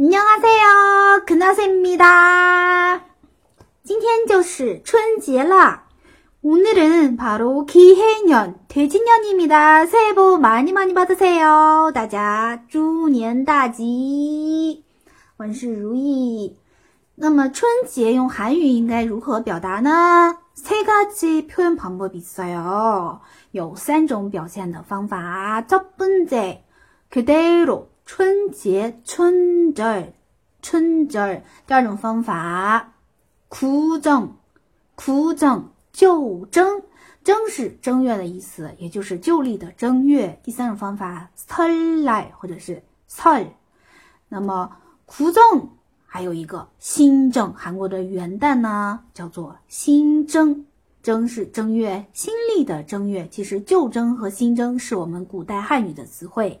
안녕하세요，그나세입니다。今天就是春节了。오늘은바로기해년돼지년입니다 새해복많이많이받으세요大家猪年大吉，万事如意。那么春节用韩语应该如何表达呢？세가지표현방법이있어 요。 有三种表现的方法。첫번째그대로 春节春절春절。 第二种方法구정 구정就正，正是正月的意思，也就是旧历的正月。第三种方法설날或者是설。 那么구정还有一个新正，韩国的元旦呢叫做新正，正是正月，新历的正月。其实旧正和新正是我们古代汉语的词汇。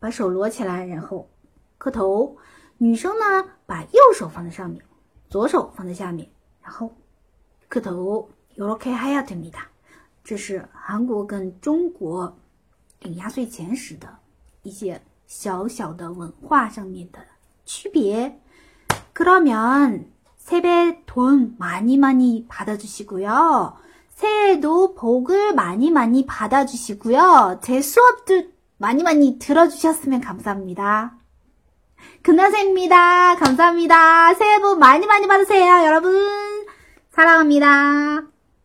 把手摞起来，然后磕头。女生呢，把右手放在上面，左手放在下面，然后磕头。요렇게黑亚特米达，这是韩国跟中国领压岁钱时的一些小小的文化上面的区别。 그러면 세뱃돈 많이 많이 받아주시고요. 새해에도 복을 많이 많이 받아주시고요. 제 수업도 많이 많이 들어주셨으면 감사합니다. 금나세입니다. 감사합니다. 새해 복 많이 많이 받으세요, 여러분. 사랑합니다.